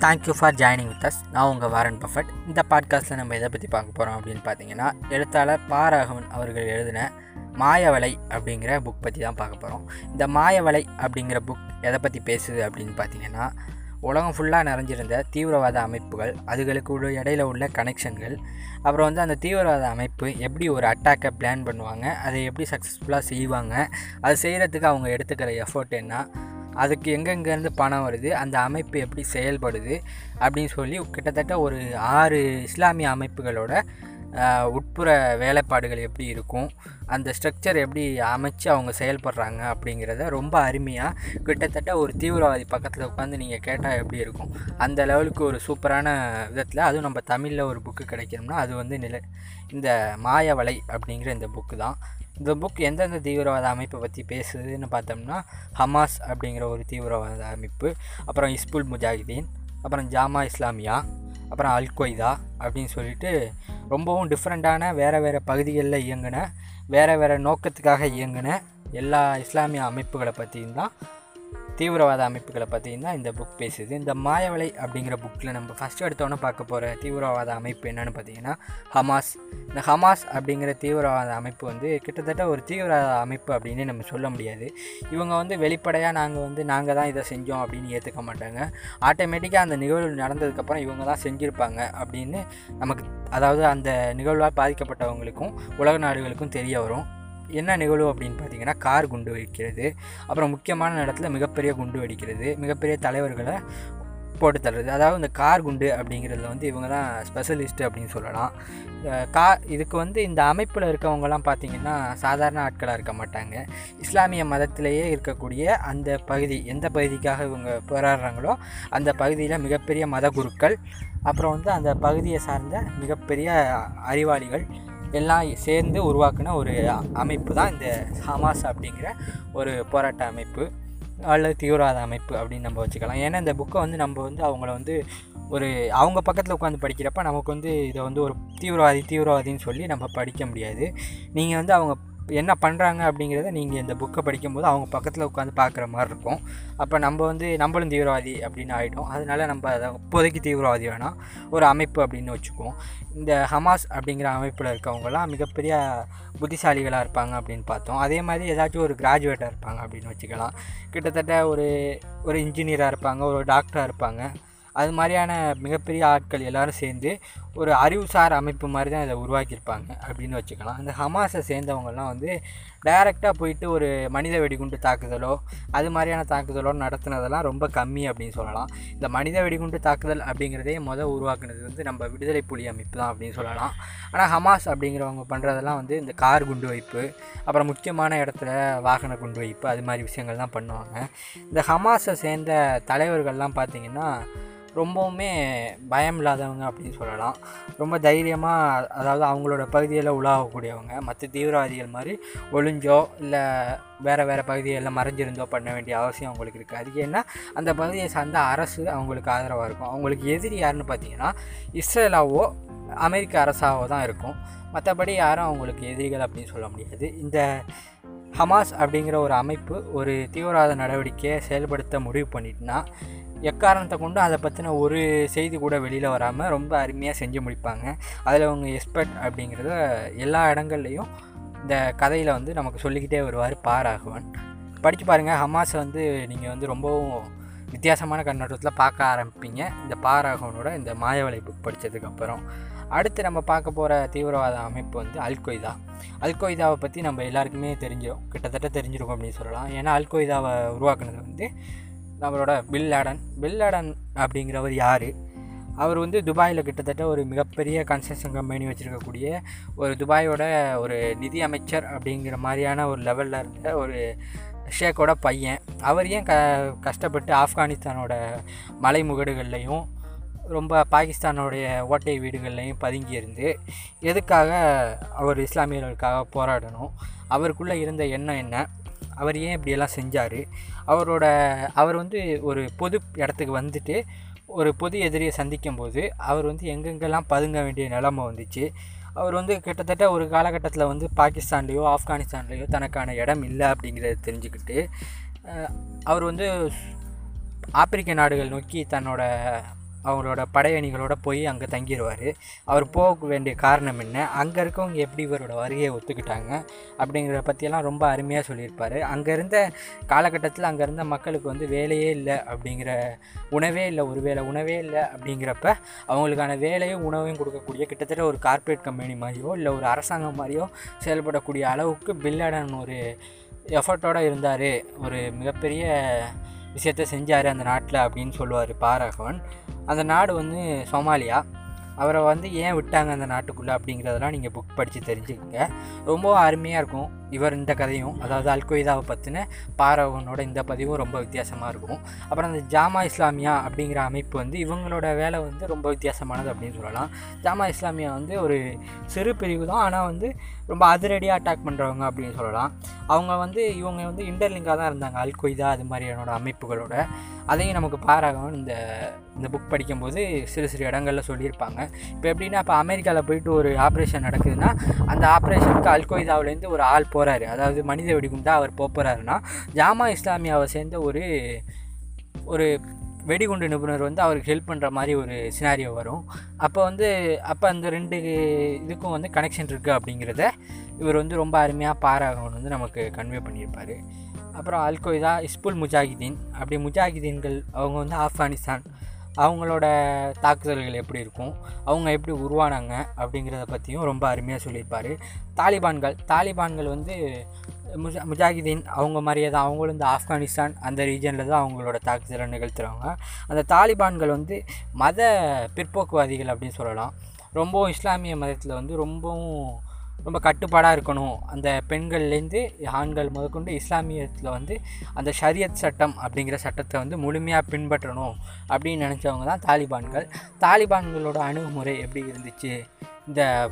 Thank you for joining with us நான் உங்கள் Warren Buffett இந்த பாட்காஸ்ட்டில் நம்ம எதை பற்றி பார்க்க போகிறோம் அப்படின்னு பார்த்தீங்கன்னா எழுத்தாளர் பாராகவன் அவர்கள் எழுதின மாயவலை அப்படிங்கிற புக் பற்றி தான் பார்க்க போகிறோம் இந்த மாயவலை அப்படிங்கிற புக் எதை பற்றி பேசுது அப்படின்னு பார்த்தீங்கன்னா உலகம் ஃபுல்லாக நிறைஞ்சிருந்த தீவிரவாத அமைப்புகள் அதுகளுக்கு உள்ள இடையில உள்ள கனெக்ஷன்கள் அப்புறம் வந்து அந்த தீவிரவாத அமைப்பு எப்படி ஒரு அட்டாக்கை பிளான் பண்ணுவாங்க அதை எப்படி சக்ஸஸ்ஃபுல்லாக செய்வாங்க அது செய்கிறதுக்கு அவங்க எடுத்துக்கிற எஃபோர்ட் என்ன அதுக்கு எங்கெங்கேருந்து பணம் வருது அந்த அமைப்பு எப்படி செயல்படுது அப்படின்னு சொல்லி கிட்டத்தட்ட ஒரு ஆறு இஸ்லாமிய அமைப்புகளோட உட்புற வேலைப்பாடுகள் எப்படி இருக்கும் அந்த ஸ்ட்ரக்சர் எப்படி அமைச்சு அவங்க செயல்படுறாங்க அப்படிங்கிறத ரொம்ப அருமையாக கிட்டத்தட்ட ஒரு தீவிரவாதி பக்கத்தில் உட்காந்து நீங்கள் கேட்டால் எப்படி இருக்கும். அந்த லெவலுக்கு ஒரு சூப்பரான விதத்தில் அதுவும் நம்ம தமிழில் ஒரு புக்கு கிடைக்கணும்னா அது வந்து நில இந்த மாயவலை அப்படிங்கிற இந்த புக்கு தான். இந்த புக் எந்தெந்த தீவிரவாத அமைப்பை பற்றி பேசுதுன்னு பார்த்தோம்னா ஹமாஸ் அப்படிங்கிற ஒரு தீவிரவாத அமைப்பு அப்புறம் இஸ்புல் முஜாஹிதீன் அப்புறம் ஜாமா இஸ்லாமியா அப்புறம் அல் கொய்தா அப்படின்னு சொல்லிட்டு ரொம்பவும் டிஃப்ரெண்ட்டான வேறு வேறு பகுதிகளில் இயங்கின வேறு வேறு நோக்கத்துக்காக இயங்கின எல்லா இஸ்லாமிய அமைப்புகளை பற்றியும் தான் தீவிரவாத அமைப்புகளை பார்த்தீங்கன்னா இந்த புக் பேசுது. இந்த மாயவலை அப்படிங்கிற புக்கில் நம்ம ஃபஸ்ட்டு எடுத்தோன்னே பார்க்க போகிற தீவிரவாத அமைப்பு என்னென்னு பார்த்தீங்கன்னா ஹமாஸ். இந்த ஹமாஸ் அப்படிங்கிற தீவிரவாத அமைப்பு வந்து கிட்டத்தட்ட ஒரு தீவிரவாத அமைப்பு அப்படின்னு நம்ம சொல்ல முடியாது. இவங்க வந்து வெளிப்படையாக நாங்கள் வந்து நாங்கள் தான் இதை செஞ்சோம் அப்படின்னு ஏற்றுக்க மாட்டாங்க. ஆட்டோமேட்டிக்காக அந்த நிகழ்வு நடந்ததுக்கப்புறம் இவங்க தான் செஞ்சுருப்பாங்க அப்படின்னு நமக்கு அதாவது அந்த நிகழ்வால் பாதிக்கப்பட்டவங்களுக்கும் உலக நாடுகளுக்கும் தெரிய வரும். என்ன நிகழ்வு அப்படின்னு பார்த்தீங்கன்னா கார் குண்டு வெடிக்கிறது. அப்புறம் முக்கியமான இடத்துல மிகப்பெரிய குண்டு வெடிக்கிறது. மிகப்பெரிய தலைவர்களை போட்டு தள்ளுறது. அதாவது இந்த கார் குண்டு அப்படிங்கிறதுல வந்து இவங்க தான் ஸ்பெஷலிஸ்ட் அப்படின்னு சொல்லலாம். கா இதுக்கு வந்து இந்த அமைப்பில் இருக்கவங்கலாம் பார்த்திங்கன்னா சாதாரண ஆட்களாக இருக்க மாட்டாங்க. இஸ்லாமிய மதத்திலேயே இருக்கக்கூடிய அந்த பகுதி எந்த பகுதிக்காக இவங்க போராடுறாங்களோ அந்த பகுதியில் மிகப்பெரிய மத குருக்கள் அப்புறம் வந்து அந்த பகுதியை சார்ந்த மிகப்பெரிய அறிவாளிகள் எல்லாம் சேர்ந்து உருவாக்கின ஒரு அமைப்பு தான் இந்த ஹமாஸ் அப்படிங்கிற ஒரு போராட்ட அமைப்பு அல்லது தீவிரவாத அமைப்பு அப்படின்னு நம்ம வச்சுக்கலாம். ஏன்னா இந்த புக்கை வந்து நம்ம வந்து அவங்கள வந்து ஒரு அவங்க பக்கத்தில் உட்காந்து படிக்கிறப்ப நமக்கு வந்து இதை வந்து ஒரு தீவிரவாதி தீவிரவாதின்னு சொல்லி நம்ம படிக்க முடியாது. நீங்கள் வந்து அவங்க என்ன பண்ணுறாங்க அப்படிங்கிறத நீங்கள் இந்த புக்கை படிக்கும்போது அவங்க பக்கத்தில் உட்காந்து பார்க்குற மாதிரி இருக்கும். அப்போ நம்ம வந்து நம்மளும் தீவிரவாதி அப்படின்னு ஆகிடும் அதனால நம்ம அதை இப்போதைக்கு தீவிரவாதி வேணாம். ஒரு அமைப்பு அப்படின்னு வச்சுக்குவோம். இந்த ஹமாஸ் அப்படிங்கிற அமைப்பில் இருக்கவங்கலாம் மிகப்பெரிய புத்திசாலிகளாக இருப்பாங்க அப்படின்னு பார்த்தோம். அதே மாதிரி ஏதாச்சும் ஒரு கிராஜுவேட்டாக இருப்பாங்க அப்படின்னு வச்சுக்கலாம். கிட்டத்தட்ட ஒரு ஒரு இன்ஜினியராக இருப்பாங்க ஒரு டாக்டராக இருப்பாங்க. அது மாதிரியான மிகப்பெரிய ஆட்கள் எல்லோரும் சேர்ந்து ஒரு அறிவுசார் அமைப்பு மாதிரி தான் இதை உருவாக்கியிருப்பாங்க அப்படின்னு வச்சுக்கலாம். இந்த ஹமாஸை சேர்ந்தவங்கலாம் வந்து டைரெக்டாக போயிட்டு ஒரு மனித வெடிகுண்டு தாக்குதலோ அது மாதிரியான தாக்குதலோ நடத்துனதெல்லாம் ரொம்ப கம்மி அப்படின்னு சொல்லலாம். இந்த மனித வெடிகுண்டு தாக்குதல் அப்படிங்கிறதே மொதல் உருவாக்குனது வந்து நம்ம விடுதலை புலி அமைப்பு தான் அப்படின்னு சொல்லலாம். ஆனால் ஹமாஸ் அப்படிங்கிறவங்க பண்ணுறதெல்லாம் வந்து இந்த கார் குண்டு வைப்பு அப்புறம் முக்கியமான இடத்துல வாகன குண்டு வைப்பு அது மாதிரி விஷயங்கள் தான் பண்ணுவாங்க. இந்த ஹமாஸை சேர்ந்த தலைவர்கள்லாம் பார்த்திங்கன்னா ரொம்பவுமே பயம் இல்லாதவங்க அப்படின்னு சொல்லலாம். ரொம்ப தைரியமாக அதாவது அவங்களோட பகுதியில் உலாவக்கூடியவங்க மற்ற தீவிரவாதிகள் மாதிரி ஒளிஞ்சோ இல்லை வேறு வேறு பகுதிகளில் மறைஞ்சிருந்தோ பண்ண வேண்டிய அவசியம் அவங்களுக்கு இருக்காது ஏன்னா அந்த பகுதியை சார்ந்த அரசு அவங்களுக்கு ஆதரவாக இருக்கும். அவங்களுக்கு எதிரி யாருன்னு பார்த்தீங்கன்னா இஸ்ரேலாவோ அமெரிக்க அரசாவோ தான் இருக்கும். மற்றபடி யாரும் அவங்களுக்கு எதிரிகள் அப்படின்னு சொல்ல முடியாது. இந்த ஹமாஸ் அப்படிங்கிற ஒரு அமைப்பு ஒரு தீவிரவாத நடவடிக்கையை செயல்படுத்த முடிவு பண்ணிட்டுனா எக்காரணத்தை கொண்டு அதை பற்றின ஒரு செய்தி கூட வெளியில் வராமல் ரொம்ப அருமையாக செஞ்சு முடிப்பாங்க. அதில் அவங்க எக்ஸ்பர்ட் அப்படிங்கிறத எல்லா இடங்கள்லையும் இந்த கதையில் வந்து நமக்கு சொல்லிக்கிட்டே வருவார் பாராகவன் படித்து பாருங்கள் ஹமாஸை வந்து நீங்கள் வந்து ரொம்பவும் வித்தியாசமான கண்ணோட்டத்தில் பார்க்க ஆரம்பிப்பீங்க. இந்த பாராகவனோட இந்த மாயவலை புக் படித்ததுக்கப்புறம் அடுத்து நம்ம பார்க்க போகிற தீவிரவாத அமைப்பு வந்து அல்கொய்தா. அல்கொய்தாவை பற்றி நம்ம எல்லாருக்குமே தெரிஞ்சிடும் கிட்டத்தட்ட தெரிஞ்சிருக்கும் அப்படின்னு சொல்லலாம். ஏன்னா அல்கொய்தாவை உருவாக்குனது வந்து நம்மளோட பில் லேடன் பில் லேடன் அப்படிங்கிறவர் யார்? அவர் வந்து துபாயில் கிட்டத்தட்ட ஒரு மிகப்பெரிய கன்ஸ்ட்ரக்ஷன் கம்பெனி வச்சுருக்கக்கூடிய ஒரு துபாயோட ஒரு நிதி அமைச்சர் அப்படிங்கிற மாதிரியான ஒரு லெவலில் இருந்த ஒரு ஷேக்கோட பையன். அவர் ஏன் க கஷ்டப்பட்டு ஆப்கானிஸ்தானோட மலைமுகடுகள்லையும் ரொம்ப பாகிஸ்தானோடைய ஓட்டை வீடுகள்லையும் பதுங்கியிருந்து எதுக்காக அவர் இஸ்லாமியர்களுக்காக போராடணும்? அவருக்குள்ளே இருந்த எண்ணம் என்ன? அவர் ஏன் இப்படியெல்லாம் செஞ்சார்? அவரோட அவர் வந்து ஒரு பொது இடத்துக்கு வந்துட்டு ஒரு பொது எதிரியை சந்திக்கும் போது அவர் வந்து எங்கெங்கெல்லாம் பதுங்க வேண்டிய நிலமை வந்துச்சு? அவர் வந்து கிட்டத்தட்ட ஒரு காலகட்டத்தில் வந்து பாகிஸ்தான்லேயோ ஆப்கானிஸ்தான்லேயோ தனக்கான இடம் இல்லை அப்படிங்கிறத தெரிஞ்சுக்கிட்டு அவர் வந்து ஆப்பிரிக்க நாடுகள் நோக்கி தன்னோட அவங்களோட படையணிகளோட போய் அங்கே தங்கிடுவார் அவர் போக வேண்டிய காரணம் என்ன? அங்கே இருக்கவங்க எப்படி இவரோட வருகையை ஒத்துக்கிட்டாங்க? அப்படிங்கிறத பற்றியெல்லாம் ரொம்ப அருமையாக சொல்லியிருப்பார். அங்கே இருந்த காலகட்டத்தில் அங்கே இருந்த மக்களுக்கு வந்து வேலையே இல்லை அப்படிங்கிற உணவே இல்லை. ஒரு வேலை உணவே இல்லை அப்படிங்கிறப்ப அவங்களுக்கான வேலையும் உணவையும் கொடுக்கக்கூடிய கிட்டத்தட்ட ஒரு கார்ப்பரேட் கம்பெனி மாதிரியோ இல்லை ஒரு அரசாங்கம் மாதிரியோ செயல்படக்கூடிய அளவுக்கு பில்லாடன் ஒரு எஃபர்ட்டோடு இருந்தார். ஒரு மிகப்பெரிய விஷயத்த செஞ்சார் அந்த நாட்டில் அப்படின்னு சொல்லுவார் பாரகவன். அந்த நாடு வந்து சோமாலியா. அவரை வந்து ஏன் விட்டாங்க அந்த நாட்டுக்குள்ளே அப்படிங்கிறதெல்லாம் நீங்கள் புக் படித்து தெரிஞ்சுக்கங்க. ரொம்பவும் அருமையாக இருக்கும். இவர் இந்த கதையும் அதாவது அல்கொய்தாவை பற்றின பாரவனோட இந்த பதிவும் ரொம்ப வித்தியாசமாக இருக்கும். அப்புறம் அந்த ஜாமா இஸ்லாமியா அப்படிங்கிற அமைப்பு வந்து இவங்களோட வேலை வந்து ரொம்ப வித்தியாசமானது அப்படின்னு சொல்லலாம். ஜாமா இஸ்லாமியா வந்து ஒரு சிறு பிரிவு தான் ஆனால் வந்து ரொம்ப அதிரடியாக அட்டாக் பண்ணுறவங்க அப்படின்னு சொல்லலாம். அவங்க வந்து இவங்க வந்து இன்டர்லிங்காக தான் இருந்தாங்க அல்கொய்தா அது மாதிரியானோட அமைப்புகளோட. அதையும் நமக்கு பாராகவன் இந்த இந்த புக் படிக்கும்போது சிறு சிறு இடங்களில் சொல்லியிருப்பாங்க. இப்போ எப்படின்னா இப்போ அமெரிக்காவில் போயிட்டு ஒரு ஆப்ரேஷன் நடக்குதுன்னா அந்த ஆப்ரேஷனுக்கு அல்கொய்தாவிலேருந்து ஒரு ஆள் போகிறாரு அதாவது மனித வெடிகுண்டா அவர் போக போகிறாருன்னா ஜாமா இஸ்லாமியாவை சேர்ந்த ஒரு ஒரு வெடிகுண்டு நிபுணர் வந்து அவருக்கு ஹெல்ப் பண்ணுற மாதிரி ஒரு சினாரியோ வரும். அப்போ வந்து அப்போ அந்த ரெண்டு இதுக்கும் வந்து கனெக்ஷன் இருக்குது அப்படிங்கிறத இவர் வந்து ரொம்ப அருமையாக பாராகவன் வந்து நமக்கு கன்வே பண்ணியிருப்பார். அப்புறம் அல்கொய்தா இஸ்புல் முஜாஹிதீன். அப்படி முஜாஹிதீன்கள் அவங்க வந்து ஆப்கானிஸ்தான் அவங்களோட தாக்குதல்கள் எப்படி இருக்கும் அவங்க எப்படி உருவானாங்க அப்படிங்கிறத பற்றியும் ரொம்ப அருமையாக சொல்லியிருப்பார். தாலிபான்கள் தாலிபான்கள் வந்து முஜா முஜாஹிதீன் அவங்க மாதிரியே தான். அவங்களும் இந்த ஆப்கானிஸ்தான் அந்த ரீஜனில் தான் அவங்களோட தாக்குதலை நிகழ்த்துறவங்க அந்த தாலிபான்கள் வந்து மத பிற்போக்குவாதிகள் அப்படின்னு சொல்லலாம். ரொம்பவும் இஸ்லாமிய மதத்தில் வந்து ரொம்பவும் ரொம்ப கட்டுப்பாடாக இருக்கணும். அந்த பெண்கள்லேருந்து ஆண்கள் முதற்கொண்டு இஸ்லாமியத்தில் வந்து அந்த ஷரியத் சட்டம் அப்படிங்கிற சட்டத்தை வந்து முழுமையாக பின்பற்றணும் அப்படின்னு நினச்சவங்க தான் தாலிபான்கள். தாலிபான்களோட அணுகுமுறை எப்படி இருந்துச்சு? இந்த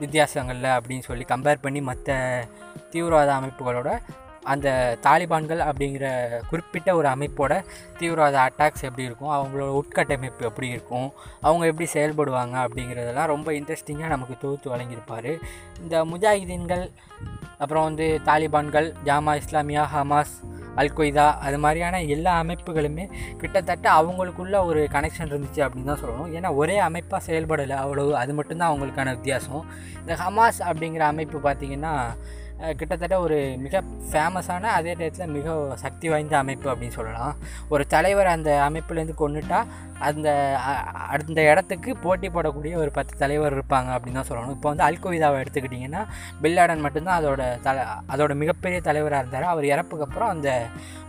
வித்தியாசங்களில் அப்படின்னு சொல்லி கம்பேர் பண்ணி மற்ற தீவிரவாத அமைப்புகளோட அந்த தாலிபான்கள் அப்படிங்கிற குறிப்பிட்ட ஒரு அமைப்போட தீவிரவாத அட்டாக்ஸ் எப்படி இருக்கும்? அவங்களோட உட்கட்டமைப்பு எப்படி இருக்கும்? அவங்க எப்படி செயல்படுவாங்க அப்படிங்கிறதெல்லாம் ரொம்ப இன்ட்ரெஸ்டிங்காக நமக்கு தொகுத்து வழங்கியிருப்பார். இந்த முஜாஹிதீன்கள் அப்புறம் வந்து தாலிபான்கள் ஜாமா இஸ்லாமியா ஹமாஸ் அல்கொய்தா அது மாதிரியான எல்லா அமைப்புகளுமே கிட்டத்தட்ட அவங்களுக்குள்ள ஒரு கனெக்ஷன் இருந்துச்சு அப்படின்னு தான் சொல்லணும். ஏன்னா ஒரே அமைப்பாக செயல்படலை அவ்வளோ அது மட்டும்தான் அவங்களுக்கான வித்தியாசம். இந்த ஹமாஸ் அப்படிங்கிற அமைப்பு பார்த்திங்கன்னா கிட்டத்தட்ட ஒரு மிக ஃபேமஸான அதே நேரத்தில் மிக சக்தி வாய்ந்த அமைப்பு அப்படின்னு சொல்லலாம். ஒரு தலைவர் அந்த அமைப்புலேருந்து கொண்டுட்டால் அந்த அந்த இடத்துக்கு போட்டி போடக்கூடிய ஒரு பத்து தலைவர் இருப்பாங்க அப்படின்னு தான் சொல்லணும். இப்போ வந்து அல்கொய்தாவை எடுத்துக்கிட்டிங்கன்னா பில்லாடன் மட்டும்தான் அதோட தலை அதோட மிகப்பெரிய தலைவராக இருந்தார். அவர் இறப்புக்கு அப்புறம் அந்த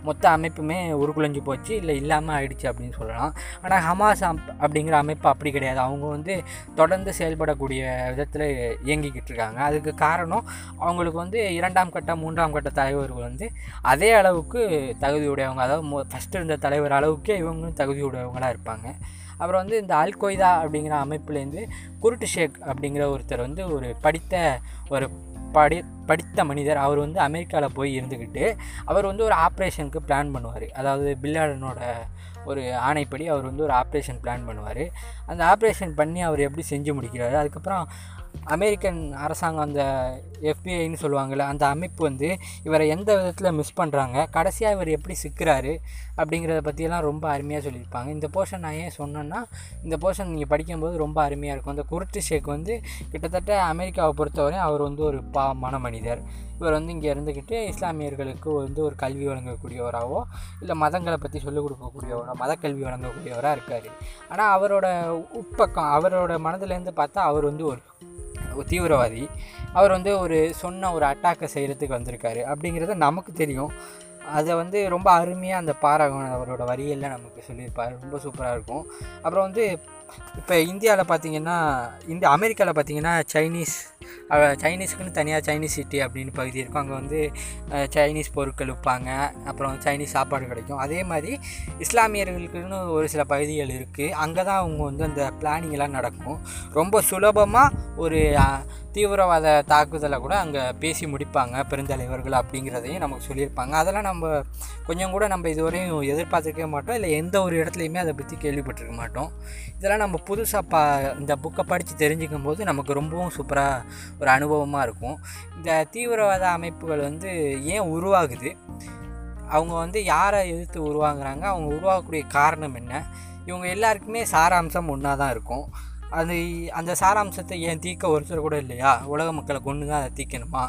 மொத்த அமைப்புமே உருக்குலைஞ்சு போச்சு. இல்லை இல்லாமல் ஆயிடுச்சு அப்படின்னு சொல்லலாம். ஆனால் ஹமாஸ் அப்படிங்கிற அமைப்பு அப்படி கிடையாது. அவங்க வந்து தொடர்ந்து செயல்படக்கூடிய விதத்தில் இயங்கிக்கிட்டு இருக்காங்க. அதுக்கு காரணம் அவங்களுக்கு வந்து இரண்டாம் கட்ட மூன்றாம் கட்ட தலைவர்கள் வந்து அதே அளவுக்கு தகுதியுடையவங்க. அதாவது ஃபஸ்ட்டு இருந்த தலைவர் அளவுக்கே இவங்களும் தகுதியுடையவங்களாக இருப்பாங்க. அப்புறம் வந்து இந்த அல்கொய்தா அப்படிங்கிற அமைப்புலேருந்து குருட்டு ஷேக் அப்படிங்கிற ஒருத்தர் வந்து ஒரு படித்த ஒரு படி படித்த மனிதர். அவர் வந்து அமெரிக்காவில் போய் இருந்துக்கிட்டு அவர் வந்து ஒரு ஆப்ரேஷனுக்கு பிளான் பண்ணுவார். அதாவது பில்லாடனோட ஒரு ஆணைப்படி அவர் வந்து ஒரு ஆப்ரேஷன் பிளான் பண்ணுவார். அந்த ஆப்ரேஷன் பண்ணி அவர் எப்படி செஞ்சு முடிக்கிறாரு அதுக்கப்புறம் அமெரிக்கன் அரசாங்கம் அந்த எஃபிஐன்னு சொல்லுவாங்கள்ல அந்த அமைப்பு வந்து இவரை எந்த விதத்தில் மிஸ் பண்ணுறாங்க கடைசியாக இவர் எப்படி சிக்கிறாரு அப்படிங்கிறத பற்றியெல்லாம் ரொம்ப அருமையாக சொல்லியிருப்பாங்க. இந்த போர்ஷன் நான் ஏன் சொன்னேன்னா இந்த போர்ஷன் நீங்கள் படிக்கும்போது ரொம்ப அருமையாக இருக்கும். அந்த குருட்டு ஷேக் வந்து கிட்டத்தட்ட அமெரிக்காவை பொறுத்தவரை அவர் வந்து ஒரு பாவமான மனிதர். இவர் வந்து இங்கே இருந்துக்கிட்டு இஸ்லாமியர்களுக்கு வந்து ஒரு கல்வி வழங்கக்கூடியவராகவோ இல்லை மதங்களை பற்றி சொல்லிக் கொடுக்கக்கூடியவரோ மதக்கல்வி வழங்கக்கூடியவராக இருக்கார். ஆனால் அவரோட உட்பக்கம் அவரோட மனதிலேருந்து பார்த்தா அவர் வந்து ஒரு தீவிரவாதி அவர் வந்து ஒரு சொன்ன ஒரு அட்டாக்கை செய்கிறதுக்கு வந்திருக்காரு. அப்படிங்கிறது நமக்கு தெரியும். அதை வந்து ரொம்ப அருமையாக அந்த பாராகவன் அவரோட வரியெல்லாம் நமக்கு சொல்லியிருப்பார். ரொம்ப சூப்பராக இருக்கும். அப்புறம் வந்து இப்போ இந்தியாவில் பார்த்தீங்கன்னா இந்த அமெரிக்காவில் பார்த்தீங்கன்னா சைனீஸ் சைனீஸுக்குன்னு தனியாக சைனீஸ் சிட்டி அப்படின்னு பகுதி இருக்கும். அங்கே வந்து சைனீஸ் பொருட்கள் விற்பாங்க. அப்புறம் சைனீஸ் சாப்பாடு கிடைக்கும். அதே மாதிரி இஸ்லாமியர்களுக்குன்னு ஒரு சில பகுதிகள் இருக்குது அங்கே தான் அவங்க வந்து அந்த பிளானிங்லாம் நடக்கும். ரொம்ப சுலபமாக ஒரு தீவிரவாத தாக்குதலை கூட அங்கே பேசி முடிப்பாங்க பெருந்தலைவர்கள் அப்படிங்கிறதையும் நமக்கு சொல்லியிருப்பாங்க. அதெல்லாம் நம்ம கொஞ்சம் கூட நம்ம இதுவரையும் எதிர்பார்த்துருக்கவே மாட்டோம். இல்லை எந்த ஒரு இடத்துலையுமே அதை பற்றி கேள்விப்பட்டிருக்க மாட்டோம். இதெல்லாம் நம்ம புதுசாக பா இந்த புக்கை படித்து தெரிஞ்சுக்கும் போது நமக்கு ரொம்பவும் சூப்பராக ஒரு அனுபவமாக இருக்கும். இந்த தீவிரவாத அமைப்புகள் வந்து ஏன் உருவாகுது? அவங்க வந்து யாரை எதிர்த்து உருவாங்குறாங்க? அவங்க உருவாகக்கூடிய காரணம் என்ன? இவங்க எல்லாருக்குமே சாராம்சம் ஒன்றா தான் இருக்கும். அது அந்த சாராம்சத்தை ஏன் தீக்க ஒருத்தர் கூட இல்லையா? உலக மக்களை கொண்டு தான் அதை தீக்கணுமா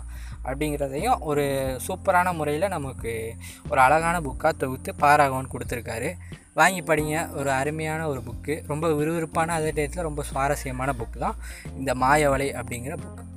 அப்படிங்கிறதையும் ஒரு சூப்பரான முறையில் நமக்கு ஒரு அழகான புக்காக தொகுத்து பாராகவன் கொடுத்துருக்காரு. வாங்கி படிங்க. ஒரு அருமையான ஒரு புக்கு ரொம்ப விறுவிறுப்பான அதே டயத்தில் ரொம்ப சுவாரஸ்யமான புக்கு தான் இந்த மாயவலை அப்படிங்கிற புக்கு